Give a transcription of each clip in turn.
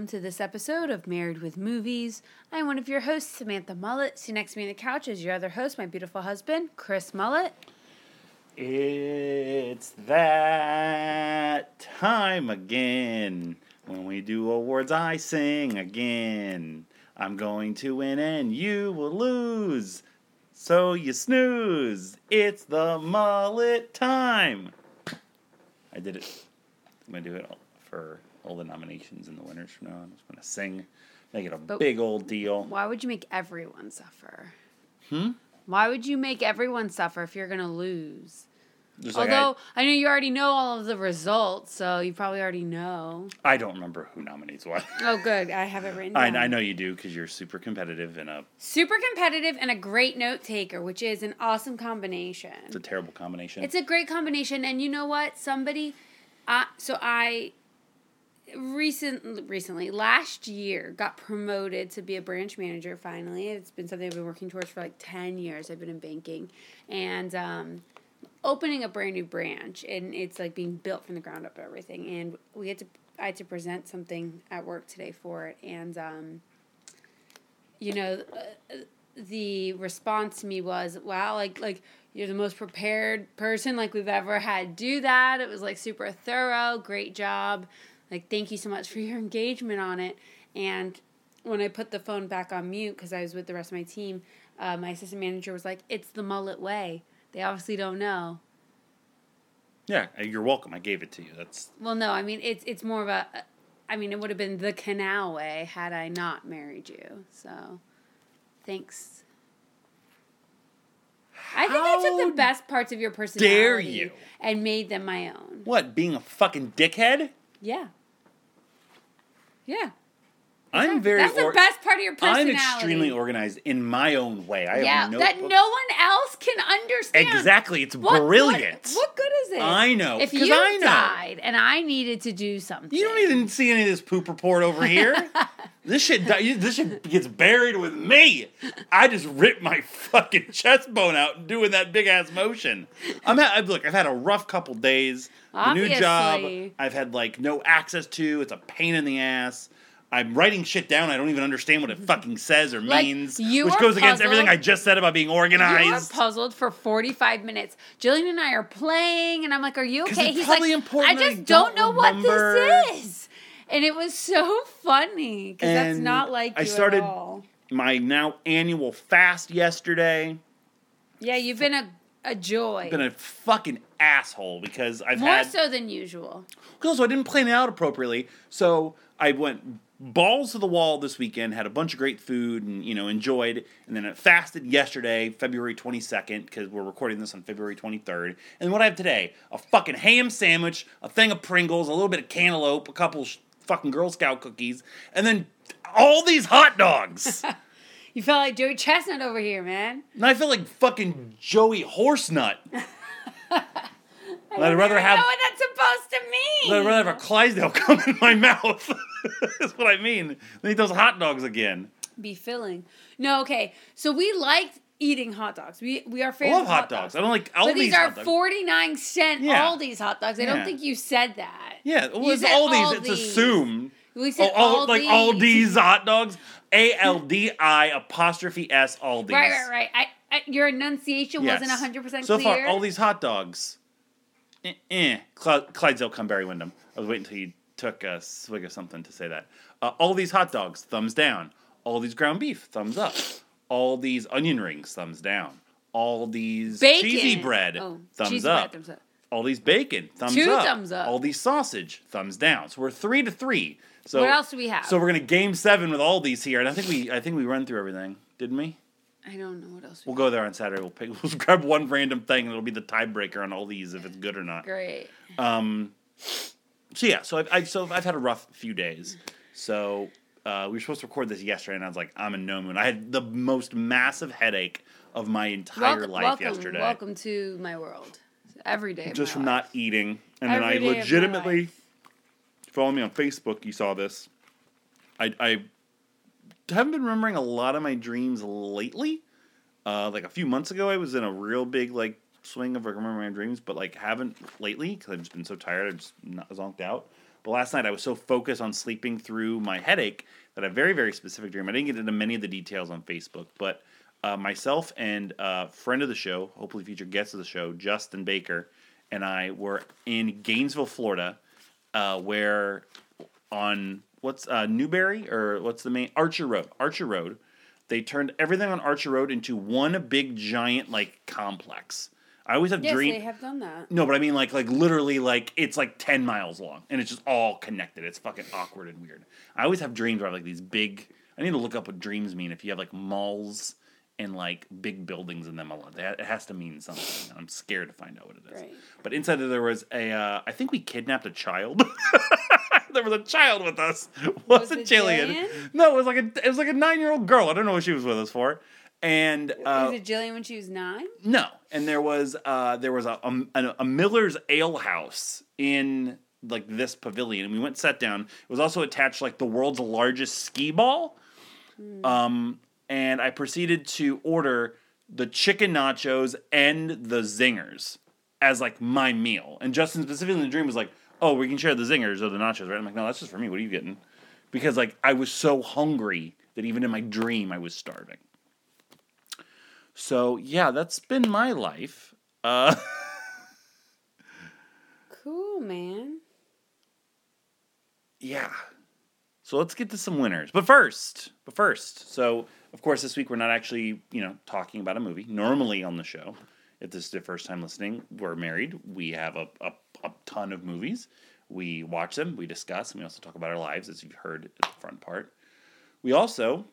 Welcome to this episode of Married with Movies. I'm one of your hosts, Samantha Mullet. Sitting next to me on the couch is your other host, my beautiful husband, Chris Mullet. It's that time again. When we do awards, I sing again. I'm going to win and you will lose. So you snooze. It's the mullet time. I did it. I'm going to do it for all the nominations and the winners from now on. I'm just going to sing, make it a But- big old deal. Why would you make everyone suffer? Hmm? Why would you make everyone suffer if you're going to lose? Just like I- Although I, know you already know all of the results, so you probably already know. I, don't remember who nominates what. Oh, good. I have it written I. I know you do because you're super competitive and a, Super competitive and a great note taker, which is an awesome combination. it's a terrible combination. It's a great combination, and you know what? Somebody, uh, so I recent recently last year got promoted to be a branch manager. Finally, it's been something I've been working towards for like ten years. I've been in banking, and um, opening a brand new branch, and it's like being built from the ground up and everything. And we had to, I had to present something at work today for it, and um, you know. Uh, the response to me was, "Wow, like like you're the most prepared person like we've ever had do that. It was like super thorough, great job. Like thank you so much for your engagement on it." And when I put the phone back on mute because I was with the rest of my team, uh, my assistant manager was like, "It's the mullet way. They obviously don't know." Yeah, uh, you're welcome. I gave it to you. That's Well, no, I mean it's it's more of a, I mean it would have been the canal way had I not married you. So, thanks. I think I took the best parts of your personality dare you. and made them my own. what being a fucking dickhead. Yeah. Yeah. I'm very. That's the or- best part of your personality. I'm extremely organized in my own way. I yeah, have that no one else can understand. Exactly, it's What- brilliant. What, what good is it? I know, If you I know. died and I needed to do something, You don't even see any of this poop report over here. this shit. di- This shit gets buried with me. I just rip my fucking chest bone out doing that big ass motion. I'm. Ha- I've, look, I've had a rough couple days. The new job I've had like no access to. It's a pain in the ass. I'm writing shit down. I don't even understand what it fucking says or Like, means, you which are goes against everything I just said about being organized. You were organized. puzzled for 45 minutes. Jillian and I are playing, and I'm like, Are you 'Cause okay? it's He's probably like, important I that I just don't, don't know what remember." this is. And it was so funny because that's not like I started- at all. My now annual fast yesterday. Yeah, you've been a, a joy. Been a fucking asshole because I've More had so than usual. Also, I didn't plan it out appropriately, so I went balls to the wall this weekend. Had a bunch of great food and you know enjoyed, and then I fasted yesterday, February twenty second, because we're recording this on February twenty third. And what I have today: a fucking ham sandwich, a thing of Pringles, a little bit of cantaloupe, a couple fucking Girl Scout cookies, and then all these hot dogs. You felt like Joey Chestnut over here, man. and I feel like fucking Joey Horsenut. I'd rather I have know what that's supposed to mean. I'd rather have a Clydesdale come in my mouth. That's what I mean. I eat those hot dogs again. Be filling. No, okay. So we liked eating hot dogs. We we are fans. I love of hot dogs. I don't like Aldi's But these are 49 cent Yeah. Aldi's hot dogs. I don't think you said that. yeah, well, You it's said Aldi's. It's assumed. We said Oh, oh, like Aldi's. Aldi's hot dogs. A L D I apostrophe S Aldi's. Right, right, right. I, I, your enunciation Yes. wasn't 100% clear. So far, all these hot dogs. Eh, eh. Cl- Clydesdale Cumberry Wyndham. I was waiting until he took a swig of something to say that. Uh, all these hot dogs, thumbs down. All these ground beef, thumbs up. All these onion rings, thumbs down. All these Bacon. cheesy bread, Oh, thumbs cheesy up. bread, thumbs up. All these bacon, thumbs Two up. thumbs up. All these sausage, thumbs down. So we're three to three. So What else do we have? So we're gonna game seven with all these here, and I think we I think we run through everything, didn't we? I don't know what else. We'll go there on Saturday. We'll pick. We'll grab one random thing, and it'll be the tiebreaker on all these if it's good or not. Great. Um, so yeah, so I've, I've so I've had a rough few days. So uh, we were supposed to record this yesterday, and I was like, I'm in no mood. I had the most massive headache of my entire welcome, life welcome, yesterday, welcome to my world. Every day. just from life. not eating. And then I day of my legitimately follow me on Facebook. You saw this. I I haven't been remembering a lot of my dreams lately. Uh, like a few months ago, I was in a real big like swing of remembering my dreams, but like haven't lately because I've just been so tired. I just not zonked out. But last night I was so focused on sleeping through my headache that a very very specific dream. I didn't get into many of the details on Facebook, but uh, myself and uh, friend of the show, hopefully future guest of the show, Justin Baker, and I were in Gainesville, Florida, uh, where on what's uh, Newberry or what's the main Archer Road? Archer Road. They turned everything on Archer Road into one big giant like complex. I always have dreams. Yes, dream. they have done that. No, but I mean like like literally like it's like ten miles long and it's just all connected. It's fucking awkward and weird. I always have dreams where I have like these big. I need to look up what dreams mean. If you have like malls and like big buildings in them a lot, that it has to mean something. And I'm scared to find out what it is. Right. But inside there, there was a. Uh, I think we kidnapped a child. there was a child with us. Wasn't it Jillian? Jillian? No, it was like a. It was like a nine year old girl. I don't know what she was with us for. And uh, Was it Jillian when she was nine? no, and there was uh, there was a, a a Miller's Ale House in like this pavilion, and we went sat down. It was also attached like the world's largest Skee-Ball. Um, and I proceeded to order the chicken nachos and the zingers as like my meal. And Justin specifically in the dream was like, "Oh, we can share the zingers or the nachos, right?" I'm like, "No, that's just for me. What are you getting?" Because like I was so hungry that even in my dream I was starving. So yeah, that's been my life. Uh, Cool, man. yeah. So let's get to some winners. But first, but first, so of course this week we're not actually, you know, talking about a movie. Normally on the show, if this is your first time listening, we're married. We have a, a, a ton of movies. We watch them, we discuss, and we also talk about our lives, as you've heard at the front part. We also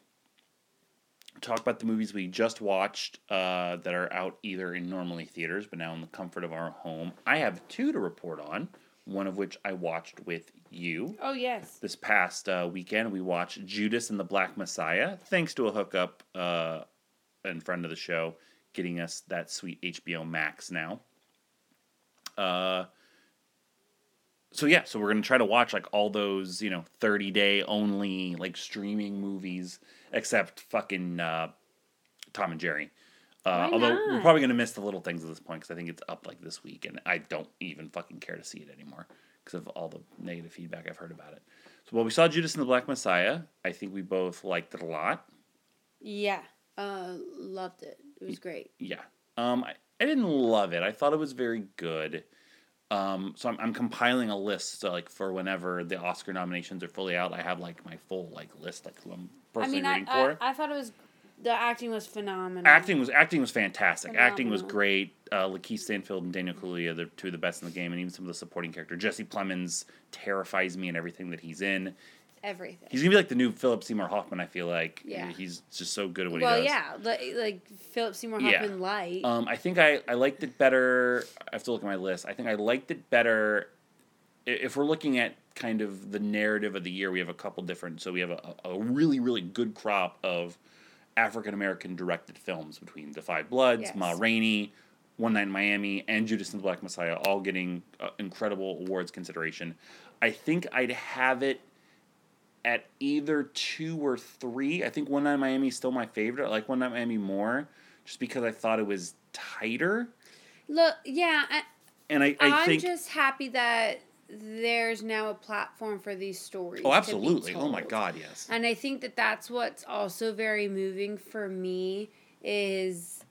talk about the movies we just watched uh, that are out either in normally theaters, but now in the comfort of our home. I have two to report on, one of which I watched with you. Oh yes. This past uh, weekend, we watched Judas and the Black Messiah, thanks to a hookup uh, and friend of the show getting us that sweet HBO Max now. Uh, so yeah, so we're gonna try to watch like all those you know thirty day only like streaming movies, except fucking uh, Tom and Jerry. Uh, although we're probably gonna miss the little things at this point because I think it's up like this week, and I don't even fucking care to see it anymore because of all the negative feedback I've heard about it. So while we saw Judas and the Black Messiah, I think we both liked it a lot. Yeah. Uh, loved it. It was great. Yeah. Um, I, I didn't love it. I thought it was very good. Um, so I'm, I'm compiling a list so like for whenever the Oscar nominations are fully out. I have like my full like list like who I'm I personally mean, I, rooting I, for. I thought it was the acting was phenomenal. acting was acting was fantastic. Acting was great. Uh, Lakeith Stanfield and Daniel Kaluuya, they're two of the best in the game, and even some of the supporting characters. Jesse Plemons terrifies me in everything that he's in. Everything. He's gonna be like the new Philip Seymour Hoffman. I feel like Yeah. he's just so good at what well, he does. Well, yeah, like, like Philip Seymour Yeah. Hoffman light. Um, I think I, I liked it better. I have to look at my list. I think I liked it better. If we're looking at kind of the narrative of the year, we have a couple different. So we have a, a really, really good crop of African American directed films between The Five Bloods, Yes. Ma Rainey, One Night in Miami, and Judas and the Black Messiah, all getting uh, incredible awards consideration. I think I'd have it at either two or three. I think One Night in Miami is still my favorite. I like One Night in Miami more, just because I thought it was tighter. Look, yeah, I, And I, I I'm think just happy that there's now a platform for these stories. oh, to be absolutely. Oh my. God, yes. And I think that that's what's also very moving for me is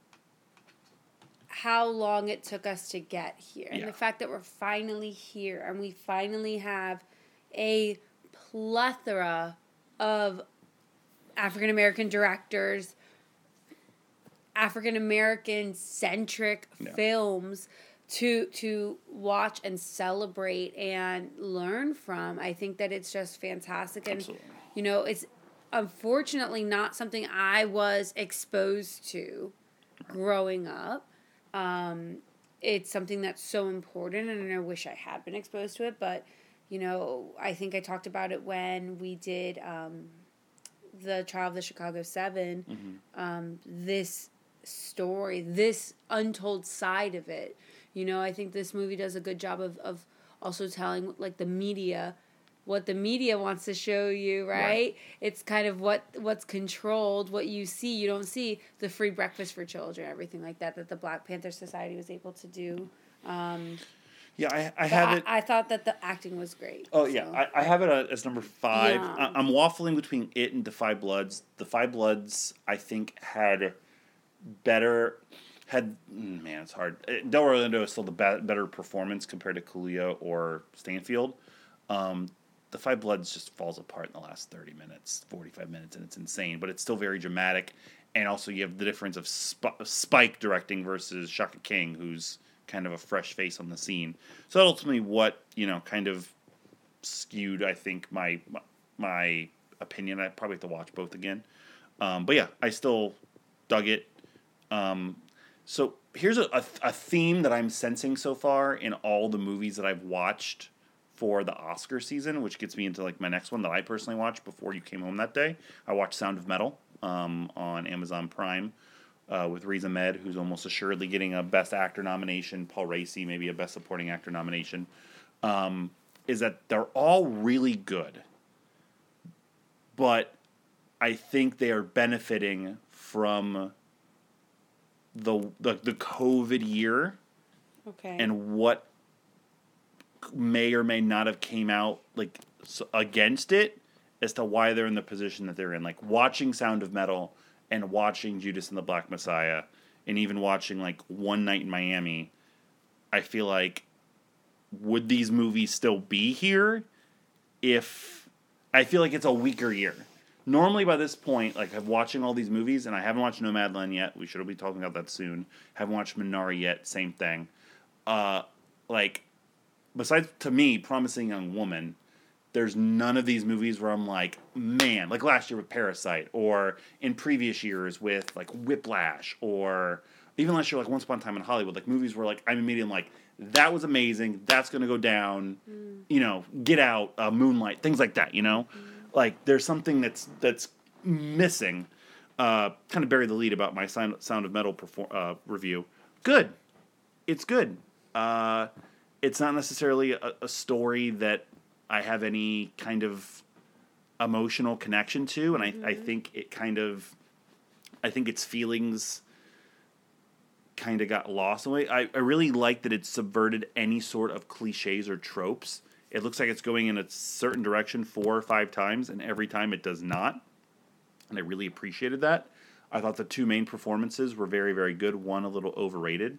how long it took us to get here. And the fact that we're finally here and we finally have a plethora of African American directors, African American centric Yeah. films to to watch and celebrate and learn from. I think that it's just fantastic and Absolutely. you know, it's unfortunately not something I was exposed to growing up. Um, it's something that's so important, and I wish I had been exposed to it. But you know, I think I talked about it when we did um, the trial of the Chicago 7 Um, this story, this untold side of it. You know, I think this movie does a good job of of also telling like the media what the media wants to show you, right? Right. It's kind of what what's controlled, what you see, you don't see the free breakfast for children, everything like that that the Black Panther Society was able to do. Um, Yeah, I, I have I, it. I thought that the acting was great. Oh yeah. I, I have it uh, as number five. Yeah. I, I'm waffling between it and Da 5 Bloods. The Da 5 Bloods, I think, had better had mm, man, it's hard. Uh, Delroy Lindo is still the be- better performance compared to Kaluuya or Stanfield. Um, Da 5 Bloods just falls apart in the last thirty minutes, forty five minutes, and it's insane. But it's still very dramatic, and also you have the difference of Sp- Spike directing versus Shaka King, who's kind of a fresh face on the scene. So ultimately, what you know, kind of skewed I think my my, opinion. I probably have to watch both again. Um, but yeah, I still dug it. Um, so here's a, a, a theme that I'm sensing so far in all the movies that I've watched for the Oscar season, which gets me into like my next one that I personally watched before you came home that day. I watched Sound of Metal um, on Amazon Prime uh, with Riz Ahmed, who's almost assuredly getting a Best Actor nomination. Paul Raci maybe a Best Supporting Actor nomination. Um, is that they're all really good, but I think they are benefiting from the the, the COVID year okay. and what may or may not have came out like against it as to why they're in the position that they're in like watching sound of metal and watching judas and the black messiah and even watching like one night in miami i feel like would these movies still be here if i feel like it's a weaker year? Normally by this point like i'm watching all these movies and i haven't watched nomadland yet. We should be talking about that soon. Haven't watched minari yet same thing. Uh like besides to me promising young woman there's none of these movies where i'm like man like last year with parasite or in previous years with like whiplash or even last year like once upon a time in hollywood like movies where like i'm immediately like that was amazing that's gonna go down you know get out uh, moonlight things like that you know? Like there's something that's that's missing uh kind of bury the lead about my sound, sound of metal perform, uh, review. Good. It's good. Uh it's not necessarily a, a story that I have any kind of emotional connection to, and I, I think it kind of, I think its feelings kind of got lost away. I, I really like that it subverted any sort of cliches or tropes. It looks like it's going in a certain direction four or five times, and every time it does not. And I really appreciated that. I thought the two main performances were very, very good. One a little overrated,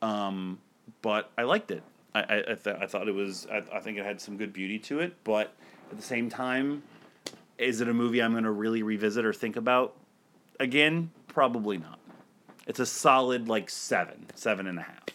um, but I liked it. I I, th- I thought it was. I, I think it had some good beauty to it, but at the same time, is it a movie I'm going to really revisit or think about again? Probably not. It's a solid like seven, seven and a half.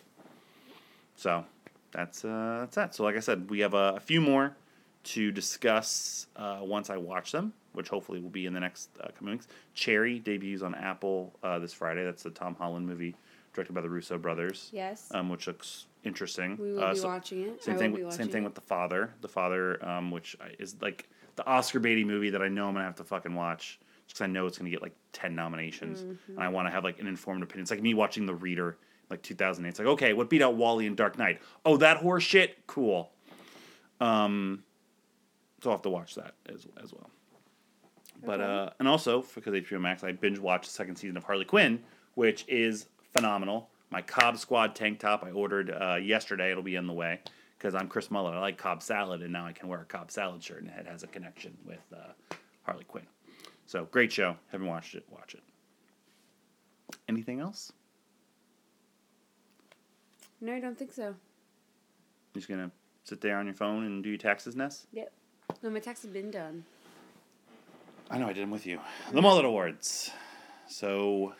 So that's uh, that's that. So like I said, we have a, a few more to discuss uh, once I watch them, which hopefully will be in the next uh, coming weeks. Cherry debuts on Apple uh, this Friday. That's the Tom Holland movie directed by the Russo brothers. Yes. Um, which looks interesting. we will Uh, be so- watching it. same I thing. With, same thing it. with the father. The father, um, which is like the Oscar baity movie that I know I'm gonna have to fucking watch because I know it's gonna get like ten nominations, Mm-hmm. and I want to have like an informed opinion. It's like me watching The Reader, like 2008. It's like okay, what beat out WALL-E and Dark Knight? Oh, that horse shit. Cool. Um, so I'll have to watch that as as well. But Okay. uh, and also because HBO Max, I binge watched the second season of Harley Quinn, which is phenomenal. My Cobb Squad tank top I ordered uh, yesterday. It'll be in the way because I'm Chris Mullin. I like Cobb salad, and now I can wear a Cobb salad shirt, and it has a connection with uh, Harley Quinn. So great show. Haven't watched it. Watch it. Anything else? No, I don't think so. You're just gonna sit there on your phone and do your taxes, Ness? Yep. No, my taxes has been done. I know I did them with you. The Mullet Awards. So,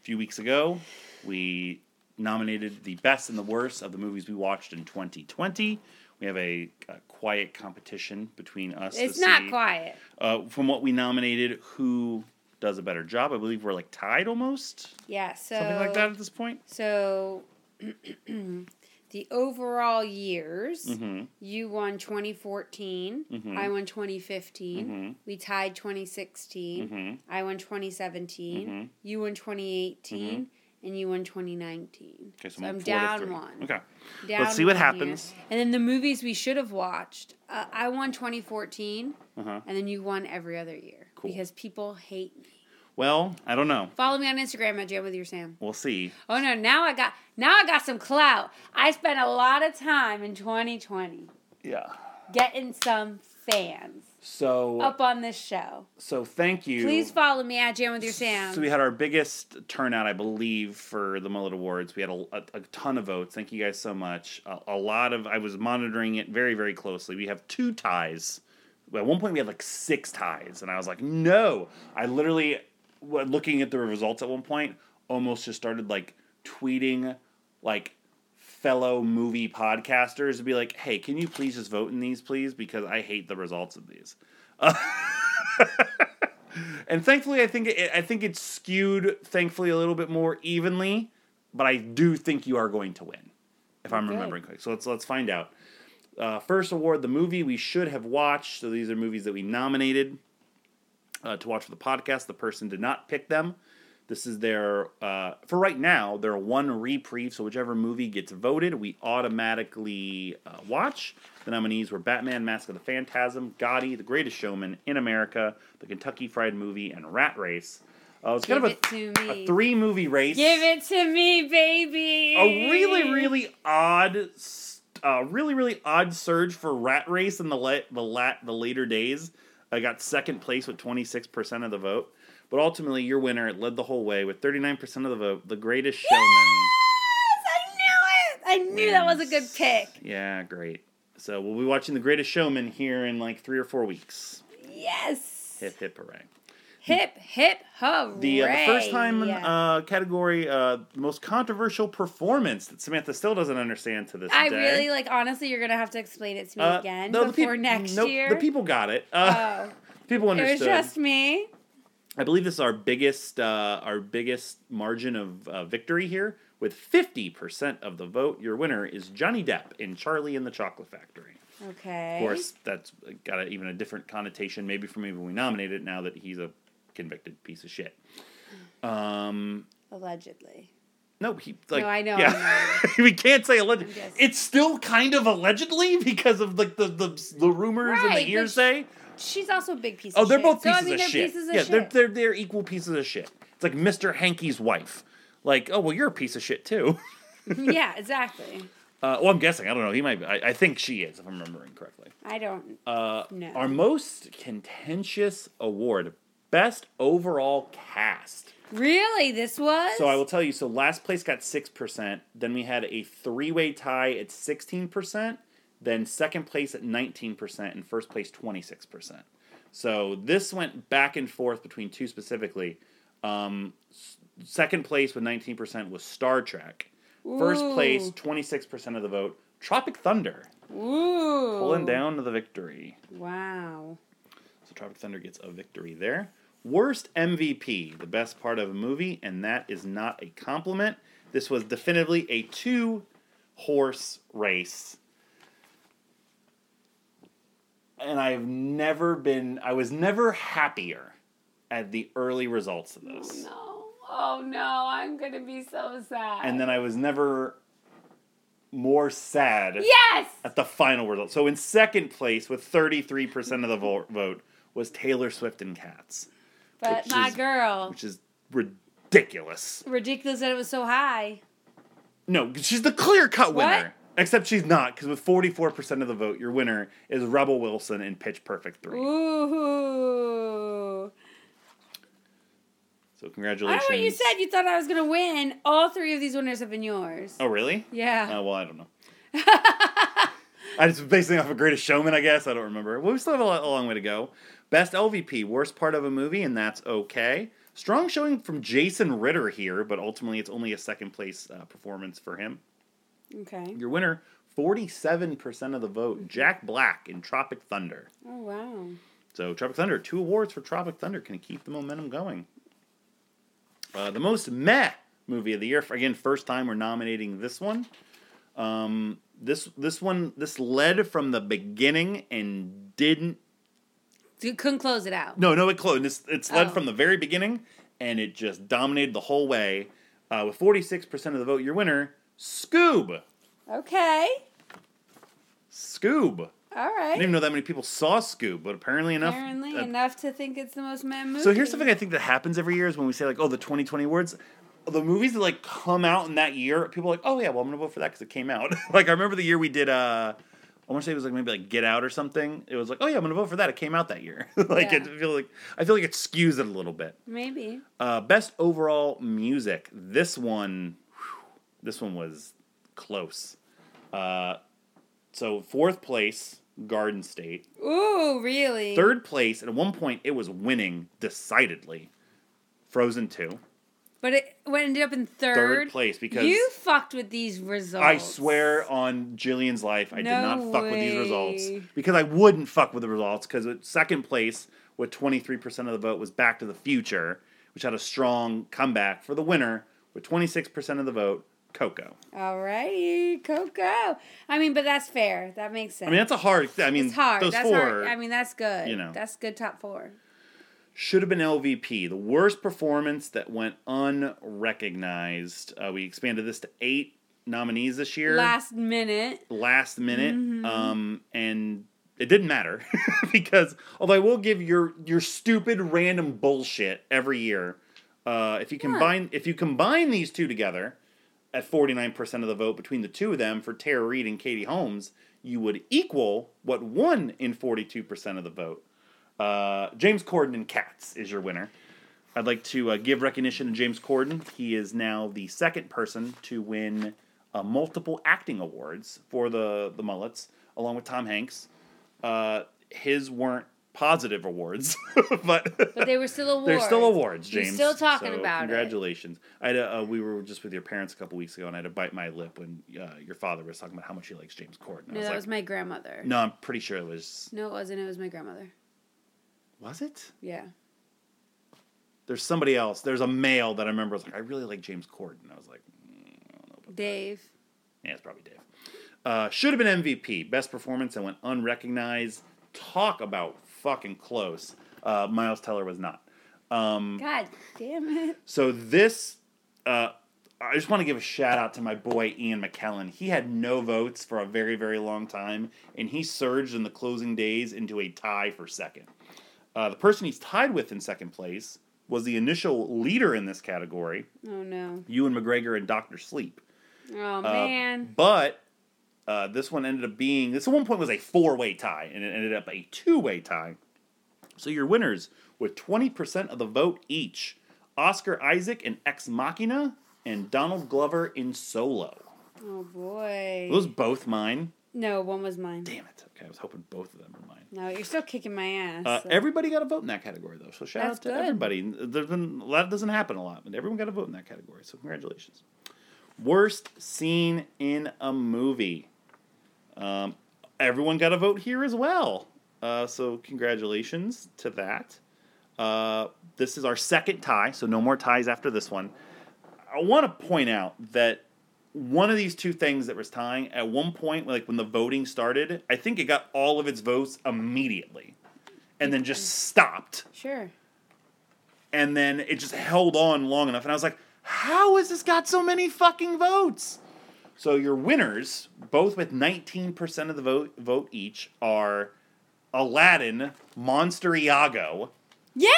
a few weeks ago, we nominated the best and the worst of the movies we watched in 2020. We have a, a quiet competition between us. It's not see, quiet. Uh, from what we nominated, who does a better job? I believe we're like tied almost, Yeah, so something like that at this point. So the overall years, Mm-hmm. you won 2014, Mhm. I won 2015, Mhm. we tied 2016, Mhm. I won 2017, Mhm. you won 2018, and you won 2019. Okay, so, So I'm down one. Okay. Down Let's see what here. happens. And then the movies we should have watched, uh, I won 2014, Uh huh. and then you won every other year Cool. because people hate me. Well, I don't know. Follow me on Instagram at Jam with Your Sam. We'll see. Oh no! Now I got now I got some clout. I spent a lot of time in 2020 Yeah. getting some fans So, up on this show. so thank you. Please follow me at Jam with Your Sam. So we had our biggest turnout, I believe, for the Mullet Awards. We had a, a, a ton of votes. Thank you guys so much. A, a lot of I was monitoring it very, very closely. We have two ties. At one point, we had like six ties, and I was like, no. I literally, looking at the results at one point, almost just started like tweeting, like fellow movie podcasters to be like, hey, can you please just vote in these, please? Because I hate the results of these. and thankfully, I think it, I think it's skewed, thankfully, a little bit more evenly. But I do think you are going to win, if I'm remembering correctly. So let's let's find out. Uh, first award, the movie we should have watched. So these are movies that we nominated uh, to watch for the podcast. The person did not pick them. This is their uh, for right now. They're one reprieve. So whichever movie gets voted, we automatically uh, watch. The nominees were Batman: Mask of the Phantasm, Gotti, The Greatest Showman, In America, The Kentucky Fried Movie, and Rat Race. Uh, it's Give kind of a, a three movie race Give it to me, baby. a really really odd uh, really really odd surge for rat race in the la- the lat the later days i got second place with 26% of the vote but ultimately your winner led the whole way with 39% of the vote the greatest showman Yes, I knew it. I knew that was a good pick. yeah great so we'll be watching the greatest showman here in like three or four weeks Yes. hip hip hooray hip hip hooray. the, uh, the first time uh, category uh, most controversial performance that samantha still doesn't understand to this I day I really like. Honestly, you're gonna have to explain it to me Uh, again no, before next nope, year. The people got it. Uh, Oh, people understood. it was just me. I believe this is our biggest, uh, our biggest margin of uh, victory here, with fifty percent of the vote. Your winner is Johnny Depp in Charlie and the Chocolate Factory. Okay. Of course, that's got a, even a different connotation, maybe from even when we nominated. It now that he's a convicted piece of shit. Um, Allegedly. no, he like No, I know, Yeah, we can't say alleged. It's still kind of allegedly because of like the the, the rumors and Right, the but hearsay. She's also a big piece of shit. Oh, of they're shit. both so, pieces I mean, of they're shit. pieces of yeah, shit. they're they're they're equal pieces of shit. It's like Mr. Hankey's wife. Like, oh well, you're a piece of shit too. yeah, exactly. Uh, well, I'm guessing. I don't know. He might. Be. I, I think she is, if I'm remembering correctly. I don't. Uh, No. Our most contentious award, best overall cast. Really, this was. So I will tell you. So last place got six percent. Then we had a three-way tie at sixteen percent. Then second place at nineteen percent, and first place twenty-six percent. So this went back and forth between two specifically. Um, second place with nineteen percent was Star Trek. First place, twenty six percent of the vote. Tropic Thunder Ooh. pulling down to the victory. Wow. So Tropic Thunder gets a victory there. Worst MVP, the best part of a movie, and that is not a compliment. This was definitively a two horse race. And I've never been, I was never happier at the early results of this. Oh, No. Oh no, I'm gonna be so sad. And then I was never more sad Yes. at the final result. So in second place with 33% of the vo- vote was Taylor Swift and Cats. But my is- girl. which is ridiculous. Ridiculous that it was so high. No, she's the clear cut winner. Except she's not, because with 44% of the vote, your winner is Rebel Wilson in Pitch Perfect 3. Ooh. So congratulations. I know what you said. You thought I was gonna win. All three of these winners have been yours. Oh, really? Yeah. Oh, well, I don't know. I just basing off of Greatest Showman, I guess. I don't remember. Well, we still have a, a long way to go. Best LVP, worst part of a movie, and that's okay. Strong showing from Jason Ritter here, but ultimately it's only a second place uh, performance for him. Okay. Your winner, 47% of the vote, Jack Black in Tropic Thunder. Oh wow. So Tropic Thunder, two awards for Tropic Thunder. Can keep the momentum going. Uh, the most meh movie of the year. Again, first time we're nominating this one. Um, this this one this led from the beginning and didn't. So you couldn't close it out. No, no, it closed. It's, it's led Oh. from the very beginning and it just dominated the whole way. Uh, with forty six percent of the vote, your winner, Scoob. Okay. Scoob. All right. I didn't even know that many people saw Scoob, but apparently enough. Apparently uh, enough to think it's the most mad movie. So here's something I think that happens every year is when we say like, oh, the 2020 awards, the movies that like come out in that year, people are like, oh yeah, well I'm gonna vote for that because it came out. like I remember the year we did, uh, I want to say it was like maybe like Get Out or something. It was like, oh yeah, I'm gonna vote for that. It came out that year. like Yeah. it I feel like I feel like it skews it a little bit. Maybe. Uh, best overall music. This one, this one was close. Uh, so fourth place, Garden State. Ooh, really? Third place, and at one point it was winning decidedly. Frozen 2. But it what ended up in third. Third place because you fucked with these results. I swear on Jillian's life, I did not fuck with these results. Because I wouldn't fuck with the results because second place with 23% of the vote was Back to the Future, which had a strong comeback for the winner with 26% of the vote, Coco. Alrighty, Coco. I mean, but that's fair. That makes sense. I mean, that's a hard. I mean, it's hard. those that's four hard. I mean, that's good. you know. that's good. Top four. should have been LVP. The worst performance that went unrecognized. Uh, we expanded this to eight nominees this year. Last minute. last minute, Mm-hmm. um, and it didn't matter because although I will give your your stupid random bullshit every year, uh, if you combine if you combine these two together at forty nine percent of the vote between the two of them for Tara Reid and Katie Holmes, you would equal what won in forty two percent of the vote. Uh, James Corden and Cats is your winner. I'd like to uh, give recognition to James Corden. He is now the second person to win uh, multiple acting awards for the the Mullets, along with Tom Hanks. Uh, his weren't positive awards, but But they were still awards. they're still awards. You're James, still talking So about it. Congratulations! I had a, uh, we were just with your parents a couple weeks ago, and I had to bite my lip when uh, your father was talking about how much he likes James Corden. No, was that like, was my grandmother. no, I'm pretty sure it was. No, it wasn't. It was my grandmother. Was it? Yeah. There's somebody else. There's a male that I remember was like, I really like James Corden. I was like, Dave. Yeah, it's probably Dave. Uh, should have been MVP. Best performance and went unrecognized. Talk about fucking close. Uh, Miles Teller was not. Um, God damn it. so this, uh, I just want to give a shout out to my boy Ian McKellen. He had no votes for a very, very long time, and he surged in the closing days into a tie for second. Uh, the person he's tied with in second place was the initial leader in this category, Oh no. Ewan McGregor and Doctor Sleep. Oh Uh, man. But uh, this one ended up being this at one point was a four way tie, and it ended up a two way tie. So your winners with twenty percent of the vote each: Oscar Isaac in Ex Machina and Donald Glover in Solo. Oh boy. Those both mine. no, one was mine. Damn it! Okay, I was hoping both of them were mine. No, you're still kicking my ass. Uh, so- everybody got a vote in that category though, so shout That's out to good. everybody. There's been that doesn't happen a lot, but everyone got a vote in that category, so congratulations. Worst scene in a movie. Um, everyone got a vote here as well, uh, so congratulations to that. Uh, this is our second tie, so no more ties after this one. I want to point out that one of these two things that was tying at one point, like when the voting started, I think it got all of its votes immediately, and then just stopped, sure. and then it just held on long enough, and I was like, "How has this got so many fucking votes?" So your winners, both with nineteen percent of the vote vote each, are Aladdin, Monster Iago. Yeah,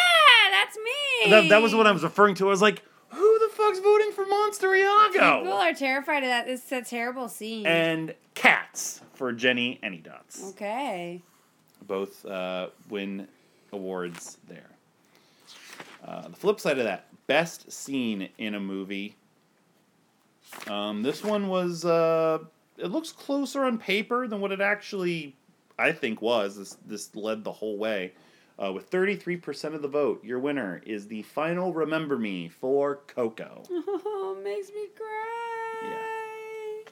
that's me. That, that was what I was referring to. I was like, "Who the fuck's voting for Monster Iago?" People are terrified of that. It's a terrible scene. and Cats for Jennyanydots. okay. Both uh, win awards there. Uh, the flip side of that, best scene in a movie. Um, this one was. Uh, it looks closer on paper than what it actually, I think, was. This this led the whole way. Uh, with 33% of the vote, your winner is the final Remember Me for Coco. Oh, makes me cry. Yeah.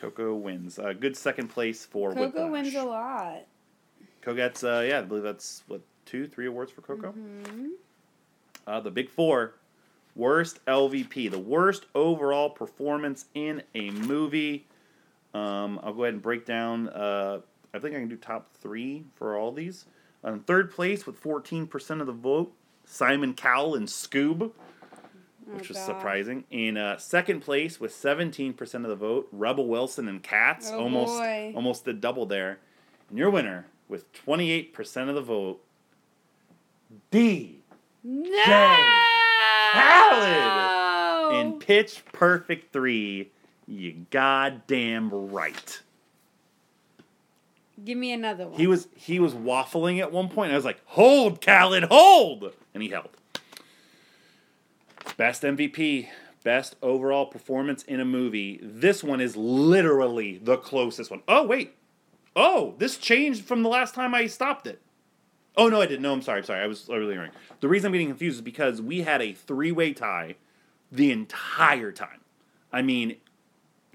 Coco wins. Uh, good second place for Coco Whiplash. wins a lot. Coco gets, uh, yeah, I believe that's, what, two, three awards for Coco? Mm-hmm. Uh, the big four. Worst LVP, the worst overall performance in a movie. Um, I'll go ahead and break down. Uh, I think I can do top three for all these. On third place with 14% of the vote, Simon Cowell in Scoob, which was God. surprising. In uh, second place with 17% of the vote, Rebel Wilson and Cats, Oh, almost boy. almost did double there. And your winner with 28% of the vote, D No! Khaled in Pitch Perfect 3. You goddamn right. Give me another one. He was he was waffling at one point. I was like, "Hold, Khaled, hold!" And he held. Best MVP, best overall performance in a movie. This one is literally the closest one. Oh wait, oh this changed from the last time I stopped it. Oh no, I didn't. No, I'm sorry. I'm sorry. I was really wrong. The reason I'm getting confused is because we had a three way tie the entire time. I mean,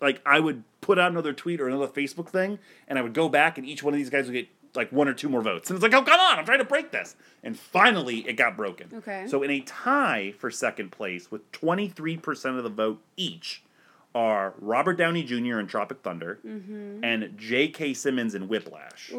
like I would put out another tweet or another Facebook thing, and I would go back, and each one of these guys would get like one or two more votes, and it's like, oh come on, I'm trying to break this, and finally it got broken. Okay. So in a tie for second place with 23 percent of the vote each are Robert Downey Jr. in Tropic Thunder and J.K. Simmons in Whiplash Ooh.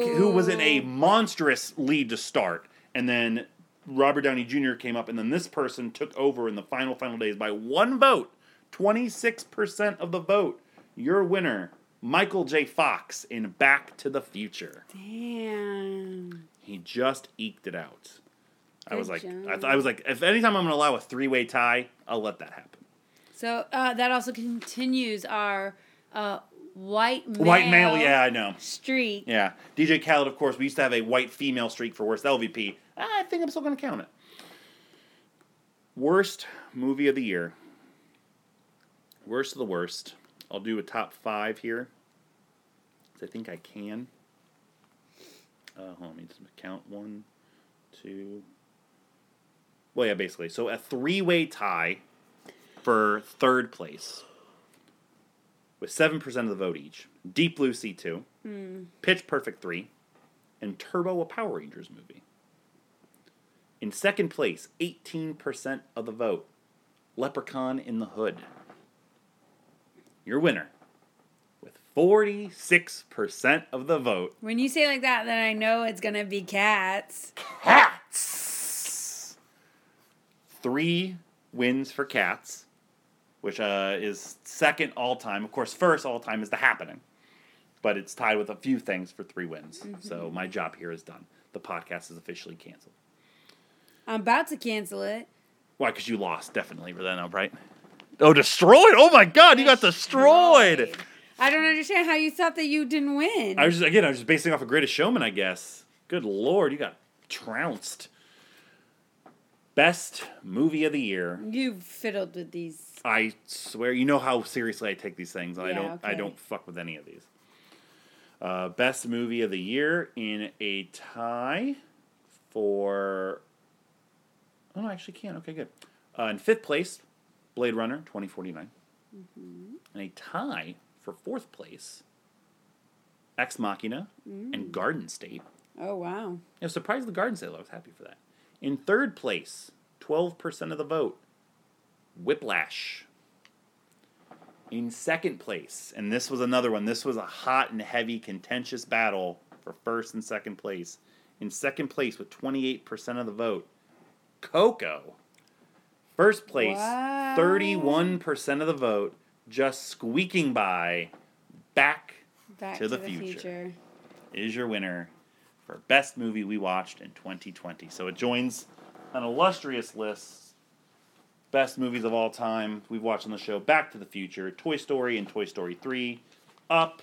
who, who was in a monstrous lead to start, and then Robert Downey Jr. came up, and then this person took over in the final final days by one vote, twenty six percent of the vote. Your winner, Michael J. Fox in Back to the Future. Damn. He just eked it out. I was like, I, th- I was like, if anytime I'm going to allow a three way tie, I'll let that happen. So uh, that also continues our uh, white male White male, yeah, I know. streak. Yeah, DJ Khaled, of course. We used to have a white female streak for worst LVP. I think I'm still going to count it. Worst movie of the year. Worst of the worst. I'll do a top five here. 'cause I think I can. Uh, hold on, let me just count one, two. Well, yeah, basically. So a three-way tie for third place with 7% of the vote each. Deep Blue Sea 2, hmm. Pitch Perfect 3, and Turbo, a Power Rangers movie. In second place, 18% of the vote, Leprechaun in the Hood. Your winner, with 46% of the vote, When you say like that, then I know it's gonna be cats. Cats. Three wins for Cats, which uh, is second all time. Of course, first all time is The Happening, but it's tied with a few things for three wins. So my job here is done. The podcast is officially canceled. I'm about to cancel it. Why? Because you lost, definitely, for that, right? Oh, destroyed! Oh my God, you got destroyed! I don't understand how you thought that you didn't win. I was just again, I was just basing off a Greatest Showman, I guess. Good lord, you got trounced. Best movie of the year. you fiddled with these. I swear, you know how seriously I take these things. and I don't. I don't fuck with any of these. Uh, best movie of the year in a tie for. Oh, no, I actually can. Okay, good. Uh, in fifth place, Blade Runner twenty forty nine. Mm-hmm. And a tie for fourth place, Ex Machina Mm. and Garden State. Oh wow. I was surprised the Garden State. I was happy for that. In third place, twelve percent of the vote, Whiplash. In second place, and this was another one. This was a hot and heavy, contentious battle for first and second place. In second place, with twenty eight percent of the vote, Coco. First place, Wow. thirty one percent of the vote, just squeaking by. Back Back To to, the the, future. future. is your winner for best movie we watched in 2020. So it joins an illustrious list. Best movies of all time we've watched on the show: Back to the Future, Toy Story, and Toy Story 3, Up,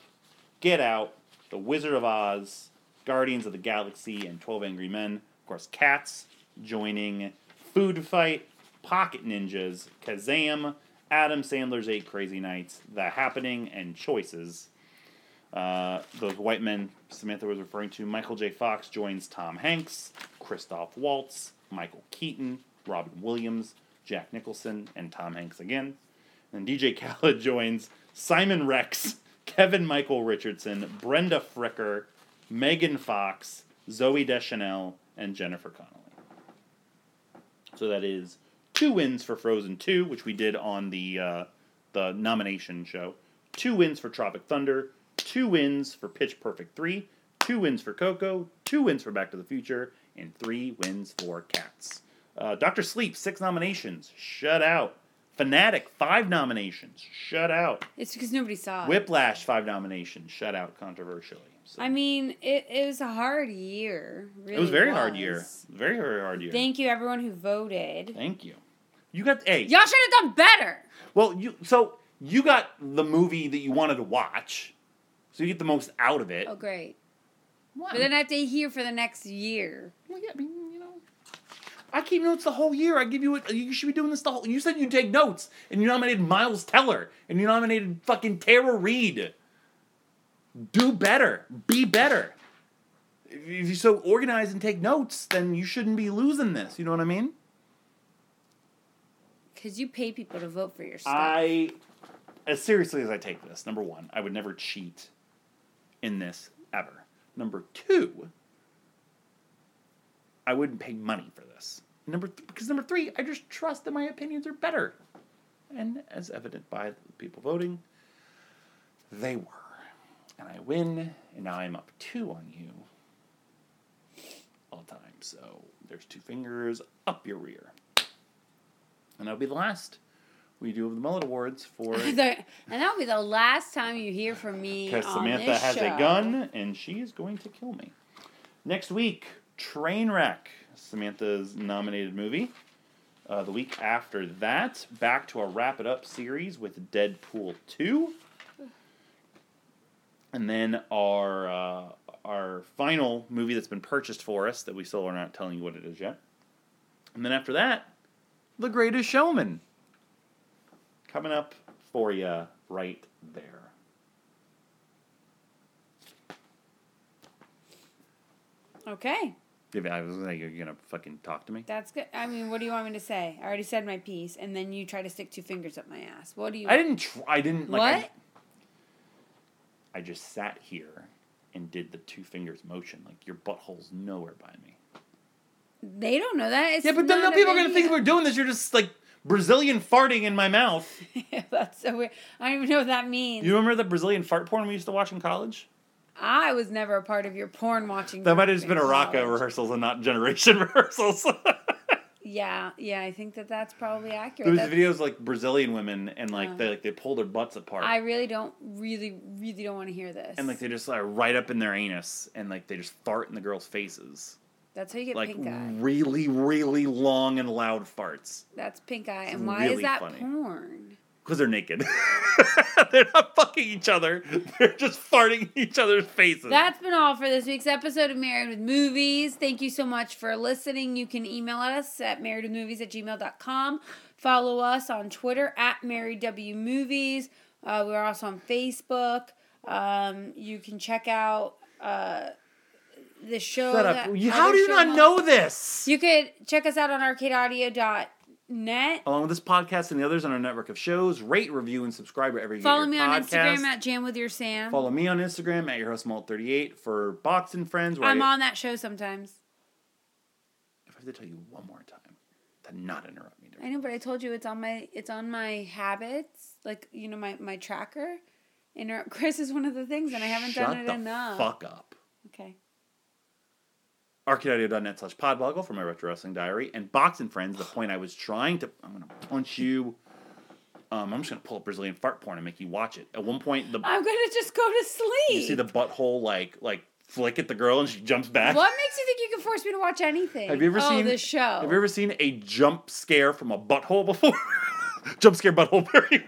Get Out, The Wizard of Oz, Guardians of the Galaxy, and 12 Angry Men. Of course, Cats joining Food Fight, Pocket Ninjas, Kazam, Adam Sandler's Eight Crazy Nights, The Happening, and Choices. Uh, those white men Samantha was referring to, Michael J. Fox joins Tom Hanks, Christoph Waltz, Michael Keaton, Robin Williams, Jack Nicholson, and Tom Hanks again. And DJ Khaled joins Simon Rex, Kevin Michael Richardson, Brenda Fricker, Megan Fox, Zooey Deschanel, and Jennifer Connelly. So that is two wins for Frozen 2, which we did on the uh, the nomination show. Two wins for Tropic Thunder, two wins for Pitch Perfect 3, two wins for Coco, two wins for Back to the Future, and three wins for Cats. Uh, Doctor Sleep, six nominations, shut out. Fanatic, five nominations, shut out. It's because nobody saw it. Whiplash, five nominations, shut out controversially. So, I mean, it, it was a hard year. it was a very hard year. Very, very hard year. Thank you, everyone who voted. Thank you. You got a. Y'all should have done better. Well, you so you got the movie that you wanted to watch, so you get the most out of it. Oh, great. What? But then I have to hear for the next year. Well, yeah, I mean, you know, I keep notes the whole year. I give you it. You should be doing this the whole. You said you take notes, and you nominated Miles Teller, and you nominated fucking Tara Reid. Do better. Be better. If if you're so organized and take notes, then you shouldn't be losing this. You know what I mean? Because you pay people to vote for your stuff. I, as seriously as I take this, number one, I would never cheat in this ever. Number two, I wouldn't pay money for this. Number th- because number three, I just trust that my opinions are better, and as evident by the people voting, they were, and I win, and now I'm up two on you. All the time. So there's two fingers up your rear. And that'll be the last we do of the Mullet Awards for and that'll be the last time you hear from me. because Samantha has show. a gun and she is going to kill me. Next week, Trainwreck, Samantha's nominated movie. Uh, the week after that, back to a wrap it up series with Deadpool 2. And then our uh, our final movie that's been purchased for us that we still are not telling you what it is yet. And then after that, The Greatest Showman. Coming up for you right there. Okay, If I was like, you're gonna fucking talk to me. that's good. I mean, what do you want me to say? I already said my piece, and then you try to stick two fingers up my ass. What do you? I didn't. Tr- I didn't like. I- What? I, just sat here and did the two fingers motion. Like your butthole's nowhere by me. They don't know that. It's Yeah, but then people are gonna think we're doing this. You're just like Brazilian farting in my mouth. That's so weird. I don't even know what that means. You remember the Brazilian fart porn we used to watch in college? I was never a part of your porn watching. That might have just been a Rocco rehearsals and not generation rehearsals. Yeah, yeah, I think that that's probably accurate. there was That's- videos like Brazilian women and like Uh. they like they pull their butts apart. I really don't, really, really don't want to hear this. and like they just like right up in their anus and like they just fart in the girls' faces. That's how you get Like pink eye. really, really long and loud farts. That's pink eye. It's And why is that funny. porn? Because they're naked. they're not fucking each other. They're just farting in each other's faces. That's been all for this week's episode of Married with Movies. Thank you so much for listening. You can email us at marriedwithmovies at gmail.com. Follow us on Twitter at marriedwmovies. Uh, we're also on Facebook. Um, you can check out uh, the show. Shut that- up. You- How do you not mo- know this? You could check us out on arcadeaudio.net. Along with this podcast and the others on our network of shows, rate, review, and subscribe wherever you Follow get me your on podcasts. Instagram at Jam with Your Sam. Follow me on Instagram at your host Malt38 for Boxing Friends. Where I'm I, on that show sometimes. If I have to tell you one more time to not interrupt me. I know, but I told you it's on my it's on my habits, like you know my my tracker. Interrupt Chris is one of the things, and I haven't Shut done it the enough. fuck up. Okay. arcadeaudio.net slash podboggle for my retro wrestling diary and boxing friends the point i was trying to i'm gonna punch you um, i'm just gonna pull up brazilian fart porn and make you watch it at one point the I'm gonna just go to sleep. you see the butthole like like flick at the girl and she jumps back What makes you think you can force me to watch anything? have you ever oh, seen this show? have you ever seen a jump scare from a butthole before jump scare butthole period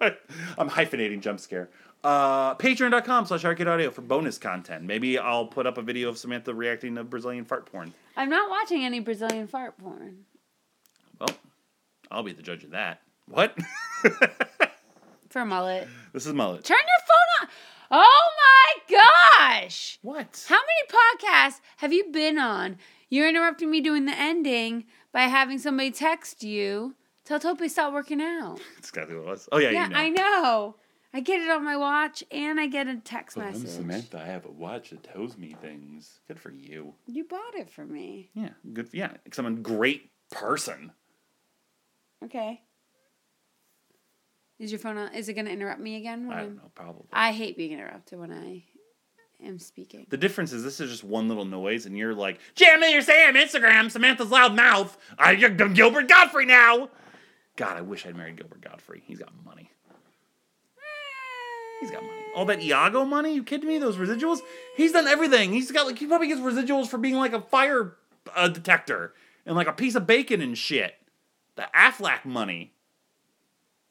i'm hyphenating jump scare uh, patreon.com slash arcade audio for bonus content maybe i'll put up a video of samantha reacting to brazilian fart porn I'm not watching any Brazilian fart porn. Well, I'll be the judge of that. What? For mullet. this is mullet. Turn your phone on. Oh my gosh! What? How many podcasts have you been on? You're interrupting me doing the ending by having somebody text you. Tell Tope stop working out. That's exactly what it was. Oh yeah, Yeah, you know. I know. I get it on my watch and I get a text But I'm message. Samantha. I have a watch that tells me things. Good for you. You bought it for me. Yeah, good. For, Yeah, because I'm a great person. Okay. Is your phone on? Is it going to interrupt me again? I I'm- don't know, probably. I hate being interrupted when I am speaking. The difference is this is just one little noise, and you're like, Jamie, you're saying Instagram, Samantha's loud mouth. I, I'm Gilbert Gottfried now. God, I wish I'd married Gilbert Gottfried. He's got money. He's got money. All that Iago money? You kidding me? Those residuals? He's done everything. He's got like he probably gets residuals for being like a fire uh, detector and like a piece of bacon and shit. The Aflac money.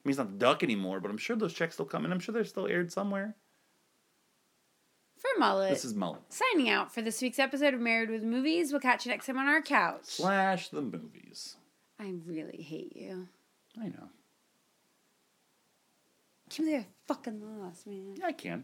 I mean, he's not the duck anymore, but I'm sure those checks still come in. I'm sure they're still aired somewhere. For Mullet. This is Mullet signing out for this week's episode of Married with Movies. We'll catch you next time on our couch. slash the movies. I really hate you. I know. Can't believe I fucking lost, man. Yeah, I can.